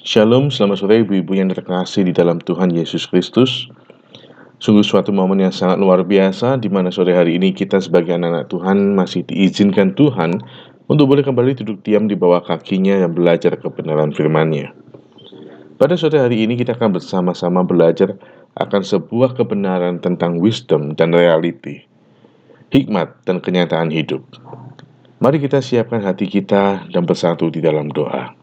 Shalom, selamat sore ibu-ibu yang terkasih di dalam Tuhan Yesus Kristus. Sungguh suatu momen yang sangat luar biasa di mana sore hari ini kita sebagai anak-anak Tuhan masih diizinkan Tuhan untuk boleh kembali duduk diam di bawah kakinya dan belajar kebenaran firman-Nya. Pada sore hari ini kita akan bersama-sama belajar akan sebuah kebenaran tentang wisdom dan reality, hikmat dan kenyataan hidup. Mari kita siapkan hati kita dan bersatu di dalam doa.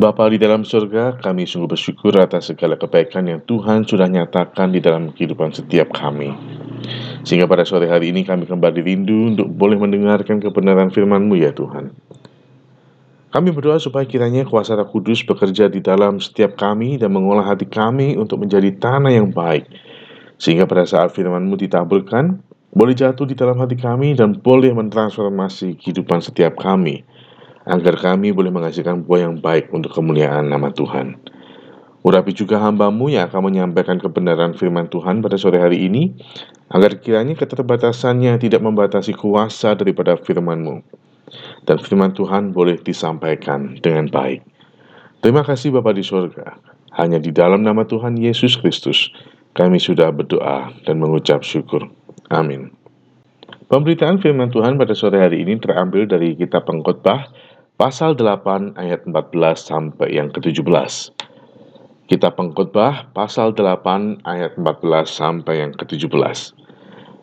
Bapa di dalam surga, kami sungguh bersyukur atas segala kebaikan yang Tuhan sudah nyatakan di dalam kehidupan setiap kami. Sehingga pada sore hari ini kami kembali rindu untuk boleh mendengarkan kebenaran firman-Mu ya Tuhan. Kami berdoa supaya kiranya kuasa roh kudus bekerja di dalam setiap kami dan mengolah hati kami untuk menjadi tanah yang baik. Sehingga pada saat firman-Mu ditaburkan, boleh jatuh di dalam hati kami dan boleh mentransformasi kehidupan setiap kami agar kami boleh menghasilkan buah yang baik untuk kemuliaan nama Tuhan. Urapi juga hambamu yang akan menyampaikan kebenaran firman Tuhan pada sore hari ini, agar kiranya keterbatasannya tidak membatasi kuasa daripada firmanmu, dan firman Tuhan boleh disampaikan dengan baik. Terima kasih Bapa di surga, hanya di dalam nama Tuhan Yesus Kristus, kami sudah berdoa dan mengucap syukur. Amin. Pemberitaan firman Tuhan pada sore hari ini terambil dari kitab pengkhotbah pasal 8 ayat 14 sampai yang ke-17. Kitab Pengkhotbah pasal 8 ayat 14 sampai yang ke-17.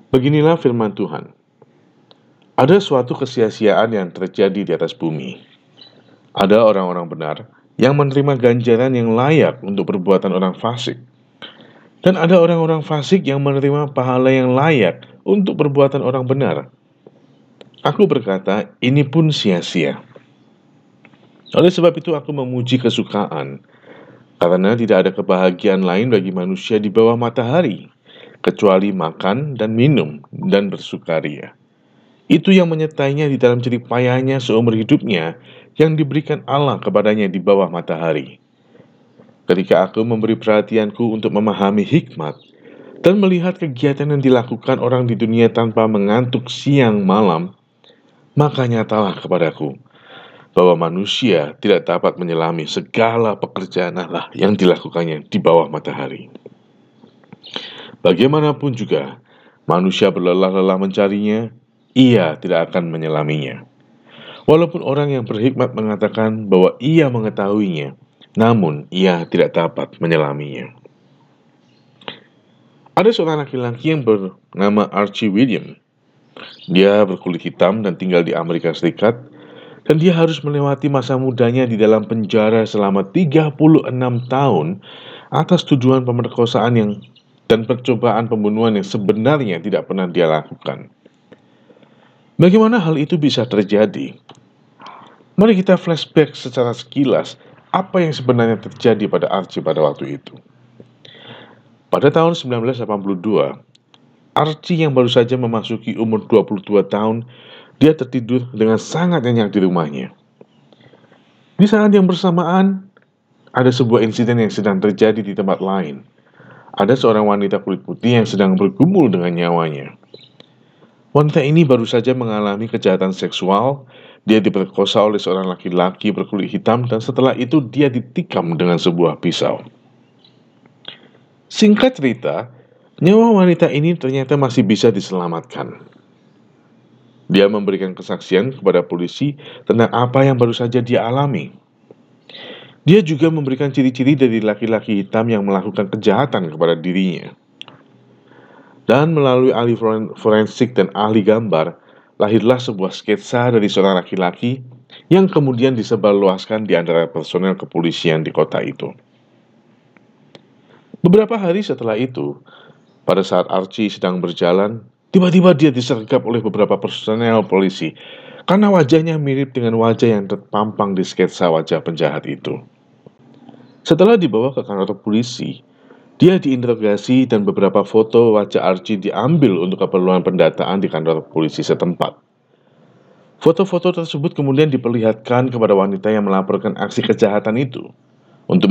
Beginilah firman Tuhan. Ada suatu kesia-siaan yang terjadi di atas bumi. Ada orang-orang benar yang menerima ganjaran yang layak untuk perbuatan orang fasik. Dan ada orang-orang fasik yang menerima pahala yang layak untuk perbuatan orang benar. Aku berkata, ini pun sia-sia. Oleh sebab itu aku memuji kesukaan, karena tidak ada kebahagiaan lain bagi manusia di bawah matahari, kecuali makan dan minum dan bersukaria. Itu yang menyertainya di dalam jerih payahnya seumur hidupnya yang diberikan Allah kepadanya di bawah matahari. Ketika aku memberi perhatianku untuk memahami hikmat dan melihat kegiatan yang dilakukan orang di dunia tanpa mengantuk siang malam, maka nyatalah kepadaku bahwa manusia tidak dapat menyelami segala pekerjaan Allah yang dilakukannya di bawah matahari. Bagaimanapun juga, manusia berlelah-lelah mencarinya, ia tidak akan menyelaminya. Walaupun orang yang berhikmat mengatakan bahwa ia mengetahuinya, namun ia tidak dapat menyelaminya. Ada seorang laki-laki yang bernama Archie William. Dia berkulit hitam dan tinggal di Amerika Serikat dan dia harus melewati masa mudanya di dalam penjara selama 36 tahun atas tujuan pemerkosaan yang dan percobaan pembunuhan yang sebenarnya tidak pernah dia lakukan. Bagaimana hal itu bisa terjadi? Mari kita flashback secara sekilas apa yang sebenarnya terjadi pada Archie pada waktu itu. Pada tahun 1982, Archie yang baru saja memasuki umur 22 tahun dia tertidur dengan sangat nyenyak di rumahnya. Di saat yang bersamaan, ada sebuah insiden yang sedang terjadi di tempat lain. Ada seorang wanita kulit putih yang sedang bergumul dengan nyawanya. Wanita ini baru saja mengalami kejahatan seksual. Dia diperkosa oleh seorang laki-laki berkulit hitam, dan setelah itu dia ditikam dengan sebuah pisau. Singkat cerita, nyawa wanita ini ternyata masih bisa diselamatkan. Dia memberikan kesaksian kepada polisi tentang apa yang baru saja dia alami. Dia juga memberikan ciri-ciri dari laki-laki hitam yang melakukan kejahatan kepada dirinya. Dan melalui ahli forensik dan ahli gambar, lahirlah sebuah sketsa dari seorang laki-laki yang kemudian disebarluaskan di antara personel kepolisian di kota itu. Beberapa hari setelah itu, pada saat Archie sedang berjalan, Tiba-tiba dia disergap oleh beberapa personel polisi karena wajahnya mirip dengan wajah yang terpampang di sketsa wajah penjahat itu. Setelah dibawa ke kantor polisi, dia diinterogasi dan beberapa foto wajah Archie diambil untuk keperluan pendataan di kantor polisi setempat. Foto-foto tersebut kemudian diperlihatkan kepada wanita yang melaporkan aksi kejahatan itu untuk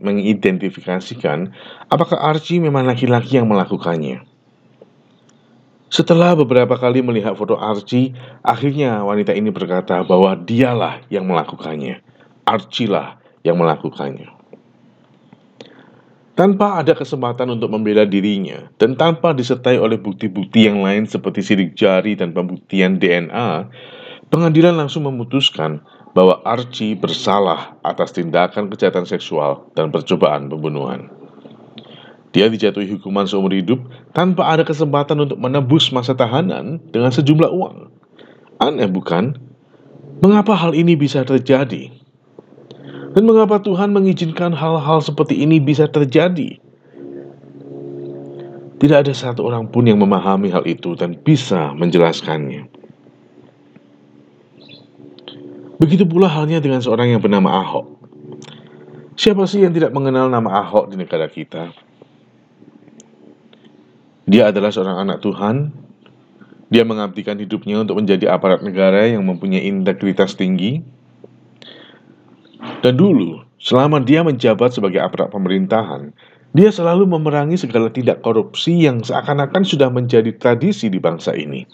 mengidentifikasikan apakah Archie memang laki-laki yang melakukannya. Setelah beberapa kali melihat foto Archie, akhirnya wanita ini berkata bahwa dialah yang melakukannya. Archilah yang melakukannya. Tanpa ada kesempatan untuk membela dirinya dan tanpa disertai oleh bukti-bukti yang lain seperti sidik jari dan pembuktian DNA, pengadilan langsung memutuskan bahwa Archie bersalah atas tindakan kejahatan seksual dan percobaan pembunuhan. Dia dijatuhi hukuman seumur hidup tanpa ada kesempatan untuk menebus masa tahanan dengan sejumlah uang. Aneh bukan? Mengapa hal ini bisa terjadi? Dan mengapa Tuhan mengizinkan hal-hal seperti ini bisa terjadi? Tidak ada satu orang pun yang memahami hal itu dan bisa menjelaskannya. Begitu pula halnya dengan seorang yang bernama Ahok. Siapa sih yang tidak mengenal nama Ahok di negara kita? Dia adalah seorang anak Tuhan. Dia mengabdikan hidupnya untuk menjadi aparat negara yang mempunyai integritas tinggi dan dulu, selama dia menjabat sebagai aparat pemerintahan, dia selalu memerangi segala tindak korupsi yang seakan-akan sudah menjadi tradisi di bangsa ini.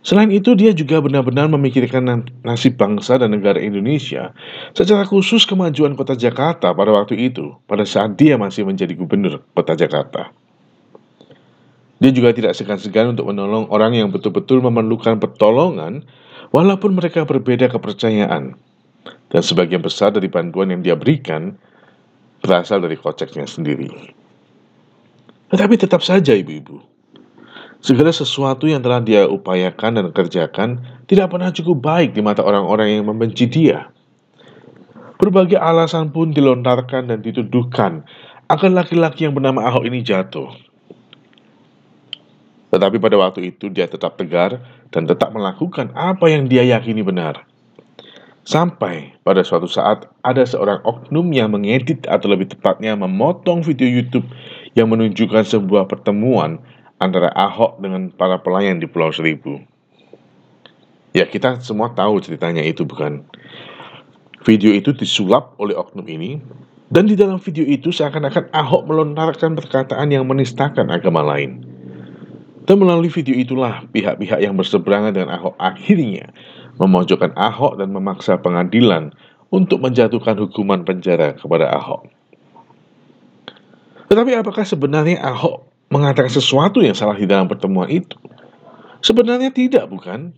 Selain itu, dia juga benar-benar memikirkan nasib bangsa dan negara Indonesia, secara khusus kemajuan kota Jakarta pada waktu itu, pada saat dia masih menjadi gubernur kota Jakarta. Dia juga tidak segan-segan untuk menolong orang yang betul-betul memerlukan pertolongan, walaupun mereka berbeda kepercayaan, dan sebagian besar dari bantuan yang dia berikan berasal dari koceknya sendiri. Tetapi tetap saja ibu-ibu, segala sesuatu yang telah dia upayakan dan kerjakan tidak pernah cukup baik di mata orang-orang yang membenci dia. Berbagai alasan pun dilontarkan dan dituduhkan agar laki-laki yang bernama Ahok ini jatuh. Tetapi pada waktu itu dia tetap tegar dan tetap melakukan apa yang dia yakini benar. Sampai pada suatu saat ada seorang oknum yang mengedit atau lebih tepatnya memotong video YouTube yang menunjukkan sebuah pertemuan antara Ahok dengan para pelayan di Pulau Seribu. Ya kita semua tahu ceritanya itu bukan? Video itu disulap oleh oknum ini dan di dalam video itu seakan-akan Ahok melontarkan perkataan yang menistakan agama lain. Dan melalui video itulah pihak-pihak yang berseberangan dengan Ahok akhirnya memojokkan Ahok dan memaksa pengadilan untuk menjatuhkan hukuman penjara kepada Ahok. Tetapi apakah sebenarnya Ahok mengatakan sesuatu yang salah di dalam pertemuan itu? Sebenarnya tidak, bukan?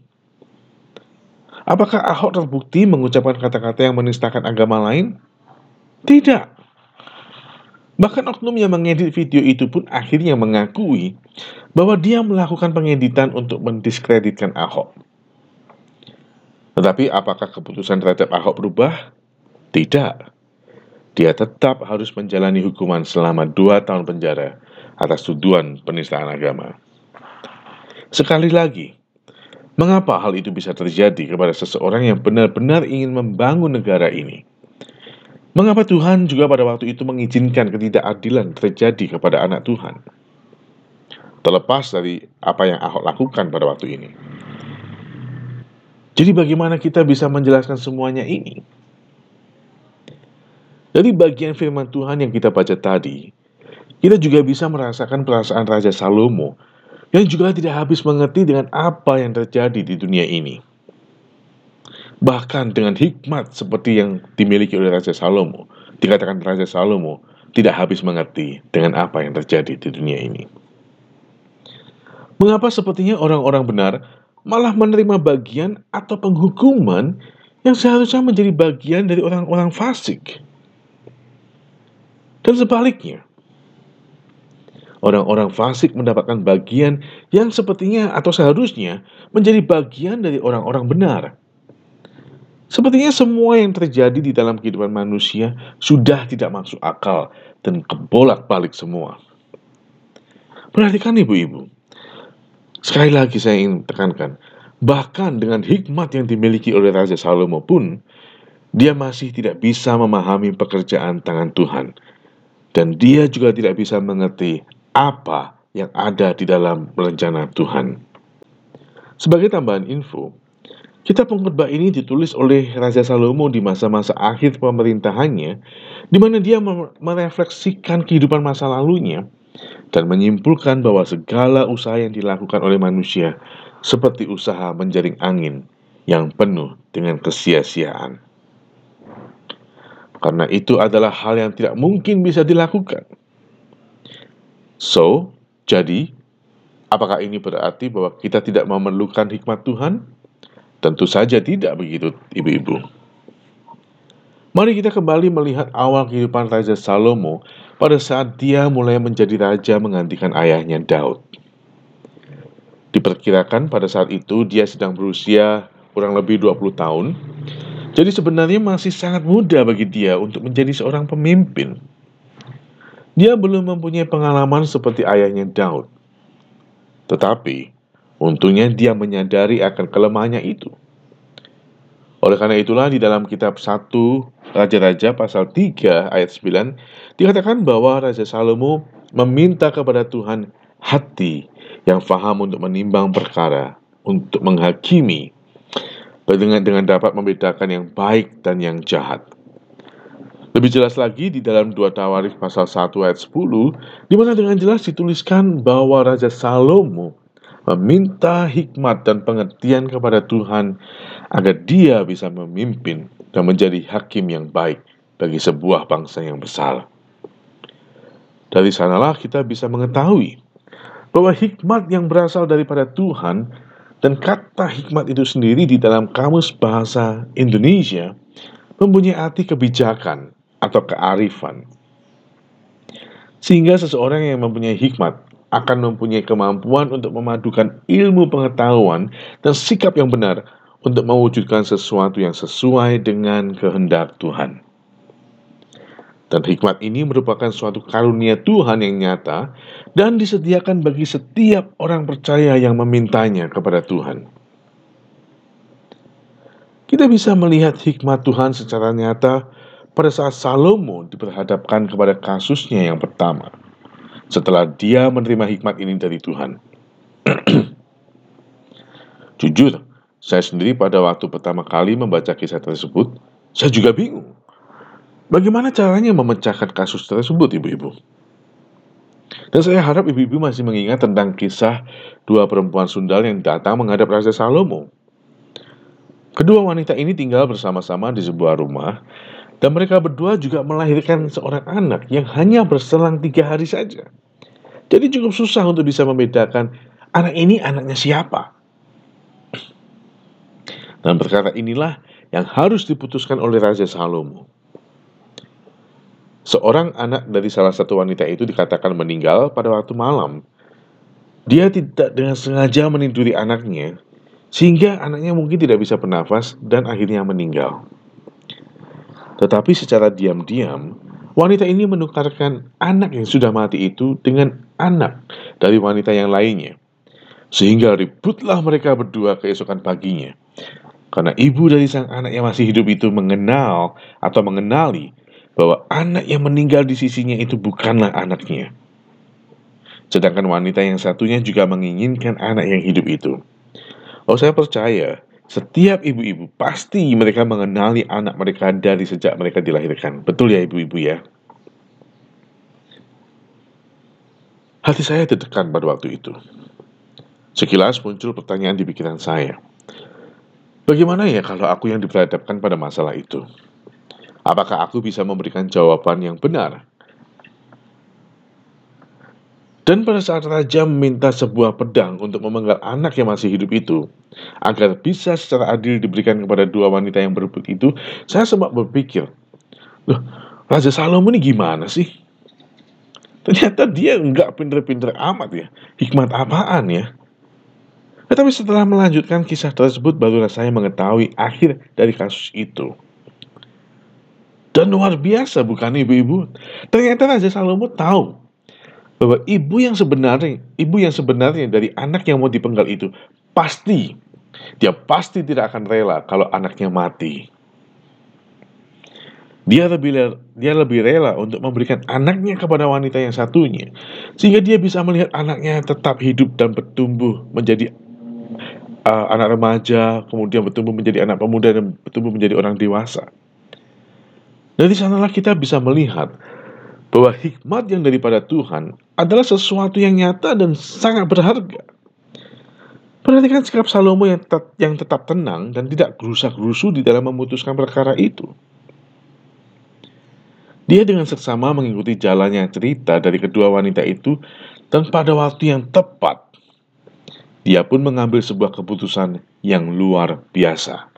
Apakah Ahok terbukti mengucapkan kata-kata yang menistakan agama lain? Tidak. Bahkan oknum yang mengedit video itu pun akhirnya mengakui bahwa dia melakukan pengeditan untuk mendiskreditkan Ahok. Tetapi apakah keputusan terhadap Ahok berubah? Tidak. Dia tetap harus menjalani hukuman selama dua tahun penjara atas tuduhan penistaan agama. Sekali lagi, mengapa hal itu bisa terjadi kepada seseorang yang benar-benar ingin membangun negara ini? Mengapa Tuhan juga pada waktu itu mengizinkan ketidakadilan terjadi kepada anak Tuhan? Terlepas dari apa yang Ahok lakukan pada waktu ini. Jadi bagaimana kita bisa menjelaskan semuanya ini? Dari bagian firman Tuhan yang kita baca tadi, kita juga bisa merasakan perasaan Raja Salomo yang juga tidak habis mengerti dengan apa yang terjadi di dunia ini. Bahkan dengan hikmat seperti yang dimiliki oleh Raja Salomo, dikatakan Raja Salomo tidak habis mengerti dengan apa yang terjadi di dunia ini. Mengapa sepertinya orang-orang benar malah menerima bagian atau penghukuman yang seharusnya menjadi bagian dari orang-orang fasik. Dan sebaliknya, orang-orang fasik mendapatkan bagian yang sepertinya atau seharusnya menjadi bagian dari orang-orang benar. Sepertinya semua yang terjadi di dalam kehidupan manusia sudah tidak masuk akal dan kebolak-balik semua. Perhatikan ibu-ibu, Sekali lagi saya ingin tekankan, bahkan dengan hikmat yang dimiliki oleh Raja Salomo pun, dia masih tidak bisa memahami pekerjaan tangan Tuhan. Dan dia juga tidak bisa mengerti apa yang ada di dalam rencana Tuhan. Sebagai tambahan info, kitab pengkhotbah ini ditulis oleh Raja Salomo di masa-masa akhir pemerintahannya, di mana dia merefleksikan kehidupan masa lalunya dan menyimpulkan bahwa segala usaha yang dilakukan oleh manusia seperti usaha menjaring angin yang penuh dengan kesia-siaan. karena itu adalah hal yang tidak mungkin bisa dilakukan. So, jadi, apakah ini berarti bahwa kita tidak memerlukan hikmat Tuhan? Tentu saja tidak begitu, ibu-ibu. Mari kita kembali melihat awal kehidupan Raja Salomo pada saat dia mulai menjadi raja menggantikan ayahnya Daud. Diperkirakan pada saat itu dia sedang berusia kurang lebih 20 tahun jadi sebenarnya masih sangat muda bagi dia untuk menjadi seorang pemimpin. Dia belum mempunyai pengalaman seperti ayahnya Daud. Tetapi, untungnya dia menyadari akan kelemahannya itu. Oleh karena itulah di dalam kitab 1 Raja-Raja pasal 3 ayat 9 dikatakan bahwa Raja Salomo meminta kepada Tuhan hati yang faham untuk menimbang perkara, untuk menghakimi, dengan dengan dapat membedakan yang baik dan yang jahat. Lebih jelas lagi di dalam dua Tawarikh pasal 1 ayat 10, di mana dengan jelas dituliskan bahwa Raja Salomo meminta hikmat dan pengertian kepada Tuhan agar dia bisa memimpin dan menjadi hakim yang baik bagi sebuah bangsa yang besar. Dari sanalah kita bisa mengetahui bahwa hikmat yang berasal daripada Tuhan dan kata hikmat itu sendiri di dalam kamus bahasa Indonesia mempunyai arti kebijakan atau kearifan. Sehingga seseorang yang mempunyai hikmat akan mempunyai kemampuan untuk memadukan ilmu pengetahuan dan sikap yang benar untuk mewujudkan sesuatu yang sesuai dengan kehendak Tuhan. Dan hikmat ini merupakan suatu karunia Tuhan yang nyata dan disediakan bagi setiap orang percaya yang memintanya kepada Tuhan. Kita bisa melihat hikmat Tuhan secara nyata pada saat Salomo diperhadapkan kepada kasusnya yang pertama. Setelah dia menerima hikmat ini dari Tuhan. Jujur, saya sendiri pada waktu pertama kali membaca kisah tersebut, saya juga bingung Bagaimana caranya memecahkan kasus tersebut, ibu-ibu? Dan saya harap ibu-ibu masih mengingat tentang kisah dua perempuan sundal yang datang menghadap Raja Salomo. Kedua wanita ini tinggal bersama-sama di sebuah rumah, dan mereka berdua juga melahirkan seorang anak yang hanya berselang tiga hari saja. Jadi cukup susah untuk bisa membedakan anak ini anaknya siapa. Dan perkara inilah yang harus diputuskan oleh Raja Salomo. Seorang anak dari salah satu wanita itu dikatakan meninggal pada waktu malam. Dia tidak dengan sengaja meniduri anaknya, sehingga anaknya mungkin tidak bisa bernafas dan akhirnya meninggal. Tetapi secara diam-diam, wanita ini menukarkan anak yang sudah mati itu dengan anak dari wanita yang lainnya. Sehingga ributlah mereka berdua keesokan paginya. Karena ibu dari sang anak yang masih hidup itu mengenal atau mengenali bahwa anak yang meninggal di sisinya itu bukanlah anaknya. Sedangkan wanita yang satunya juga menginginkan anak yang hidup itu. Oh, saya percaya setiap ibu-ibu pasti mereka mengenali anak mereka dari sejak mereka dilahirkan. Betul ya ibu-ibu ya? Hati saya tertekan pada waktu itu. Sekilas muncul pertanyaan di pikiran saya. Bagaimana ya kalau aku yang diperhadapkan pada masalah itu? Apakah aku bisa memberikan jawaban yang benar? Dan pada saat raja meminta sebuah pedang untuk memenggal anak yang masih hidup itu, agar bisa secara adil diberikan kepada dua wanita yang berebut itu, saya sempat berpikir, loh, Raja Salomo ini gimana sih? Ternyata dia nggak pinter-pinter amat ya. Hikmat apaan ya? Tetapi setelah melanjutkan kisah tersebut, baru saya mengetahui akhir dari kasus itu. Dan luar biasa bukan ibu-ibu. Ternyata Raja Salomo tahu bahwa ibu yang sebenarnya, ibu yang sebenarnya dari anak yang mau dipenggal itu pasti dia pasti tidak akan rela kalau anaknya mati. Dia lebih dia lebih rela untuk memberikan anaknya kepada wanita yang satunya sehingga dia bisa melihat anaknya tetap hidup dan bertumbuh menjadi uh, anak remaja, kemudian bertumbuh menjadi anak pemuda dan bertumbuh menjadi orang dewasa. Dari sanalah kita bisa melihat bahwa hikmat yang daripada Tuhan adalah sesuatu yang nyata dan sangat berharga. Perhatikan sikap Salomo yang tetap, yang tetap tenang dan tidak gerusak-gerusu di dalam memutuskan perkara itu. Dia dengan seksama mengikuti jalannya cerita dari kedua wanita itu dan pada waktu yang tepat, dia pun mengambil sebuah keputusan yang luar biasa.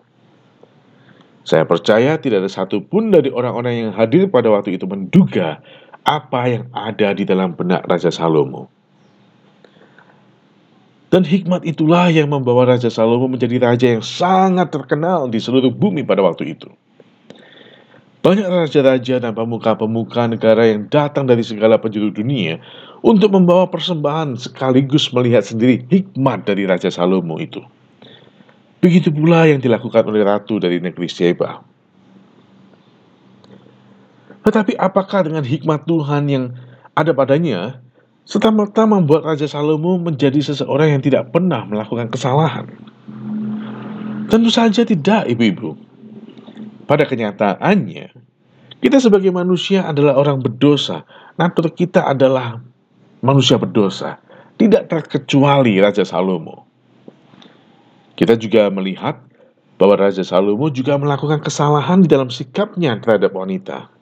Saya percaya tidak ada satupun dari orang-orang yang hadir pada waktu itu menduga apa yang ada di dalam benak Raja Salomo. Dan hikmat itulah yang membawa Raja Salomo menjadi raja yang sangat terkenal di seluruh bumi pada waktu itu. Banyak raja-raja dan pemuka-pemuka negara yang datang dari segala penjuru dunia untuk membawa persembahan sekaligus melihat sendiri hikmat dari Raja Salomo itu. Begitu pula yang dilakukan oleh ratu dari negeri Sheba. Tetapi apakah dengan hikmat Tuhan yang ada padanya, serta-merta membuat Raja Salomo menjadi seseorang yang tidak pernah melakukan kesalahan? Tentu saja tidak, ibu-ibu. Pada kenyataannya, kita sebagai manusia adalah orang berdosa. Natur kita adalah manusia berdosa. Tidak terkecuali Raja Salomo. Kita juga melihat bahwa Raja Salomo juga melakukan kesalahan di dalam sikapnya terhadap wanita.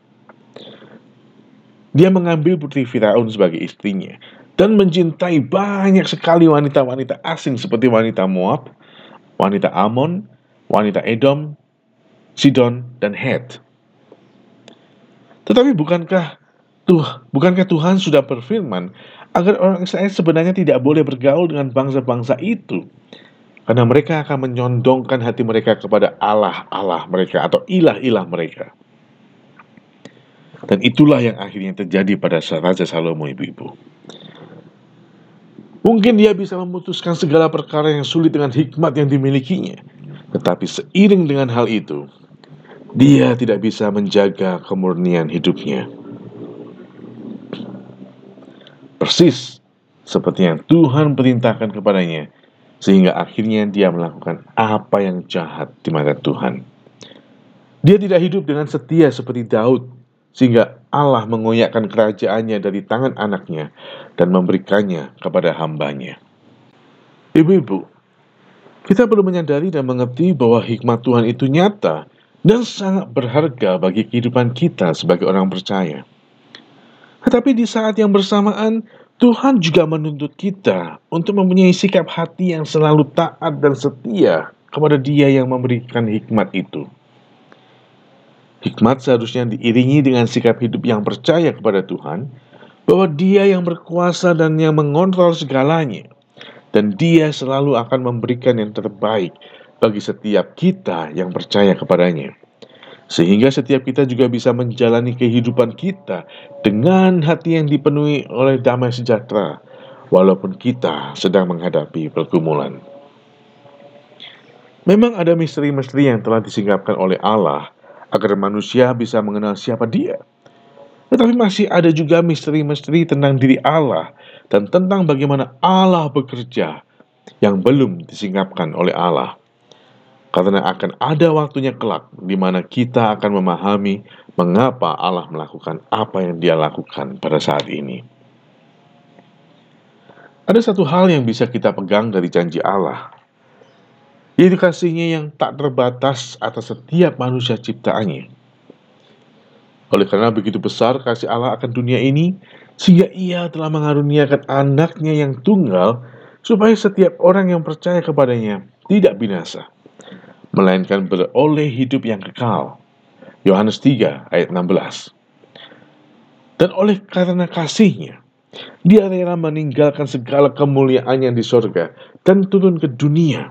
Dia mengambil putri Firaun sebagai istrinya dan mencintai banyak sekali wanita-wanita asing seperti wanita Moab, wanita Amon, wanita Edom, Sidon, dan Het. Tetapi bukankah tuh bukankah Tuhan sudah berfirman agar orang Israel sebenarnya tidak boleh bergaul dengan bangsa-bangsa itu? Karena mereka akan menyondongkan hati mereka kepada Allah-Allah mereka atau ilah-ilah mereka. Dan itulah yang akhirnya terjadi pada Raja Salomo ibu-ibu. Mungkin dia bisa memutuskan segala perkara yang sulit dengan hikmat yang dimilikinya. Tetapi seiring dengan hal itu, dia tidak bisa menjaga kemurnian hidupnya. Persis seperti yang Tuhan perintahkan kepadanya, sehingga akhirnya dia melakukan apa yang jahat di mata Tuhan. Dia tidak hidup dengan setia seperti Daud, sehingga Allah mengoyakkan kerajaannya dari tangan anaknya dan memberikannya kepada hambanya. Ibu-ibu, kita perlu menyadari dan mengerti bahwa hikmat Tuhan itu nyata dan sangat berharga bagi kehidupan kita sebagai orang percaya. Tetapi di saat yang bersamaan, Tuhan juga menuntut kita untuk mempunyai sikap hati yang selalu taat dan setia kepada Dia yang memberikan hikmat itu. Hikmat seharusnya diiringi dengan sikap hidup yang percaya kepada Tuhan, bahwa Dia yang berkuasa dan yang mengontrol segalanya, dan Dia selalu akan memberikan yang terbaik bagi setiap kita yang percaya kepadanya. Sehingga setiap kita juga bisa menjalani kehidupan kita dengan hati yang dipenuhi oleh damai sejahtera, walaupun kita sedang menghadapi pergumulan. Memang ada misteri-misteri yang telah disingkapkan oleh Allah agar manusia bisa mengenal siapa Dia. Tetapi masih ada juga misteri-misteri tentang diri Allah dan tentang bagaimana Allah bekerja yang belum disingkapkan oleh Allah karena akan ada waktunya kelak di mana kita akan memahami mengapa Allah melakukan apa yang Dia lakukan pada saat ini. Ada satu hal yang bisa kita pegang dari janji Allah, yaitu kasihnya yang tak terbatas atas setiap manusia ciptaannya. Oleh karena begitu besar kasih Allah akan dunia ini, sehingga ia telah mengaruniakan anaknya yang tunggal, supaya setiap orang yang percaya kepadanya tidak binasa, melainkan beroleh hidup yang kekal. Yohanes 3 ayat 16. Dan oleh karena kasihnya, dia rela meninggalkan segala kemuliaannya di sorga dan turun ke dunia.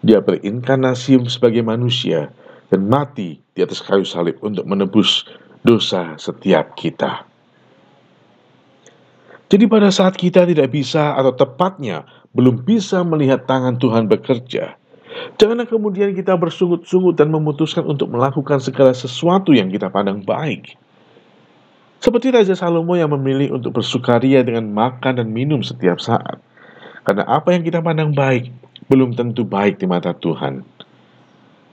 Dia berinkarnasi sebagai manusia dan mati di atas kayu salib untuk menebus dosa setiap kita. Jadi pada saat kita tidak bisa atau tepatnya belum bisa melihat tangan Tuhan bekerja, Janganlah kemudian kita bersungut-sungut dan memutuskan untuk melakukan segala sesuatu yang kita pandang baik. Seperti Raja Salomo yang memilih untuk bersukaria dengan makan dan minum setiap saat. Karena apa yang kita pandang baik belum tentu baik di mata Tuhan.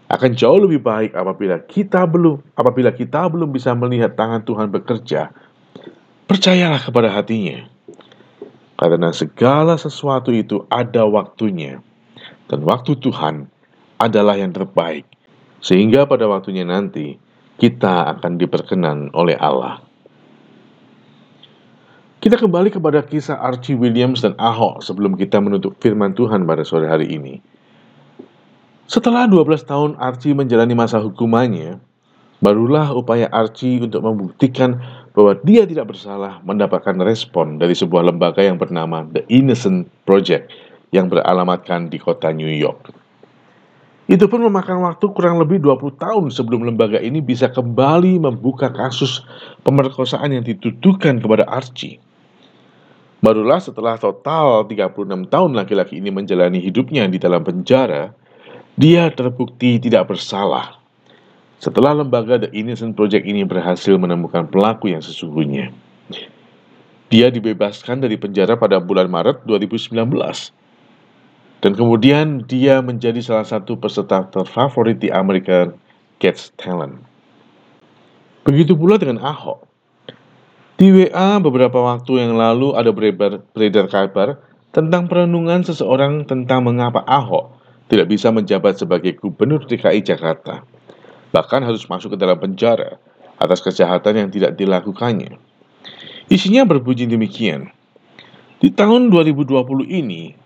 Akan jauh lebih baik apabila kita belum apabila kita belum bisa melihat tangan Tuhan bekerja. Percayalah kepada hatinya. Karena segala sesuatu itu ada waktunya dan waktu Tuhan adalah yang terbaik, sehingga pada waktunya nanti kita akan diperkenan oleh Allah. Kita kembali kepada kisah Archie Williams dan Ahok sebelum kita menutup firman Tuhan pada sore hari ini. Setelah 12 tahun Archie menjalani masa hukumannya, barulah upaya Archie untuk membuktikan bahwa dia tidak bersalah mendapatkan respon dari sebuah lembaga yang bernama The Innocent Project yang beralamatkan di kota New York. Itu pun memakan waktu kurang lebih 20 tahun sebelum lembaga ini bisa kembali membuka kasus pemerkosaan yang dituduhkan kepada Archie. Barulah setelah total 36 tahun laki-laki ini menjalani hidupnya di dalam penjara, dia terbukti tidak bersalah. Setelah lembaga The Innocent Project ini berhasil menemukan pelaku yang sesungguhnya. Dia dibebaskan dari penjara pada bulan Maret 2019 dan kemudian dia menjadi salah satu peserta terfavorit di American Gets Talent. Begitu pula dengan Ahok. Di WA beberapa waktu yang lalu ada beredar, beredar kabar tentang perenungan seseorang tentang mengapa Ahok tidak bisa menjabat sebagai gubernur DKI Jakarta. Bahkan harus masuk ke dalam penjara atas kejahatan yang tidak dilakukannya. Isinya berbunyi demikian. Di tahun 2020 ini,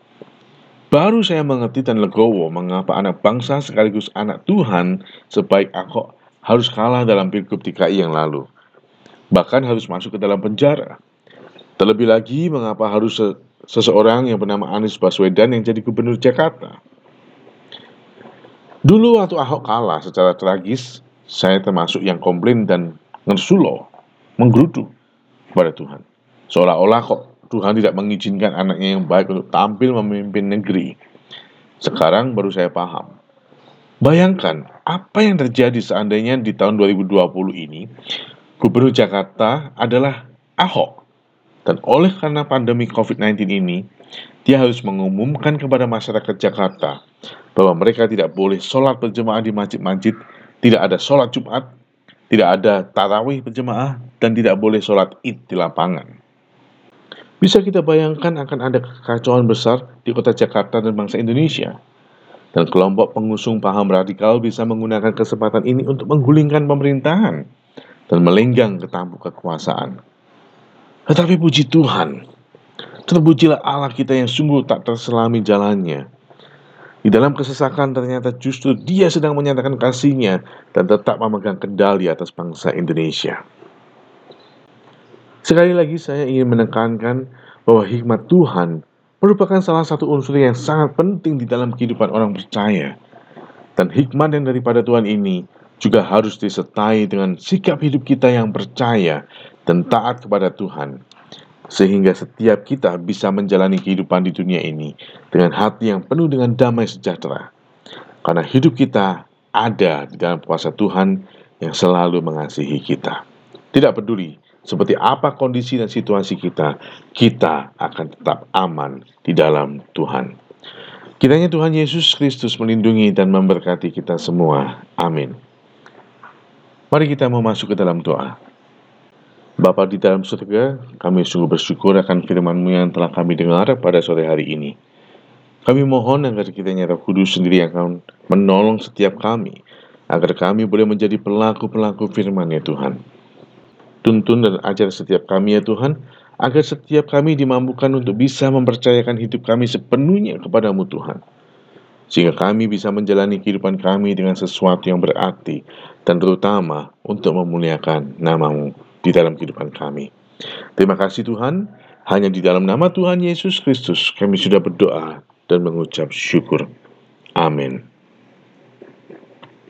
Baru saya mengerti dan legowo mengapa anak bangsa sekaligus anak Tuhan sebaik aku harus kalah dalam pilgub DKI yang lalu. Bahkan harus masuk ke dalam penjara. Terlebih lagi mengapa harus seseorang yang bernama Anies Baswedan yang jadi gubernur Jakarta. Dulu waktu Ahok kalah secara tragis, saya termasuk yang komplain dan ngersulo, menggerutu kepada Tuhan. Seolah-olah kok Tuhan tidak mengizinkan anaknya yang baik untuk tampil memimpin negeri. Sekarang baru saya paham. Bayangkan apa yang terjadi seandainya di tahun 2020 ini Gubernur Jakarta adalah Ahok. Dan oleh karena pandemi COVID-19 ini, dia harus mengumumkan kepada masyarakat Jakarta bahwa mereka tidak boleh sholat berjemaah di masjid-masjid, tidak ada sholat Jumat, tidak ada tarawih berjemaah, dan tidak boleh sholat id di lapangan. Bisa kita bayangkan akan ada kekacauan besar di kota Jakarta dan bangsa Indonesia. Dan kelompok pengusung paham radikal bisa menggunakan kesempatan ini untuk menggulingkan pemerintahan dan melenggang ke tampuk kekuasaan. Tetapi puji Tuhan, terpujilah Allah kita yang sungguh tak terselami jalannya. Di dalam kesesakan ternyata justru dia sedang menyatakan kasihnya dan tetap memegang kendali atas bangsa Indonesia. Sekali lagi saya ingin menekankan bahwa hikmat Tuhan merupakan salah satu unsur yang sangat penting di dalam kehidupan orang percaya. Dan hikmat yang daripada Tuhan ini juga harus disertai dengan sikap hidup kita yang percaya dan taat kepada Tuhan. Sehingga setiap kita bisa menjalani kehidupan di dunia ini dengan hati yang penuh dengan damai sejahtera. Karena hidup kita ada di dalam kuasa Tuhan yang selalu mengasihi kita. Tidak peduli seperti apa kondisi dan situasi kita, kita akan tetap aman di dalam Tuhan. Kiranya Tuhan Yesus Kristus melindungi dan memberkati kita semua. Amin. Mari kita mau masuk ke dalam doa. Bapa di dalam surga, kami sungguh bersyukur akan firman-Mu yang telah kami dengar pada sore hari ini. Kami mohon agar kita nyata kudus sendiri yang akan menolong setiap kami, agar kami boleh menjadi pelaku-pelaku firman ya Tuhan. Tuntun dan ajar setiap kami ya Tuhan, agar setiap kami dimampukan untuk bisa mempercayakan hidup kami sepenuhnya kepadamu Tuhan. Sehingga kami bisa menjalani kehidupan kami dengan sesuatu yang berarti dan terutama untuk memuliakan namamu di dalam kehidupan kami. Terima kasih Tuhan, hanya di dalam nama Tuhan Yesus Kristus kami sudah berdoa dan mengucap syukur. Amin.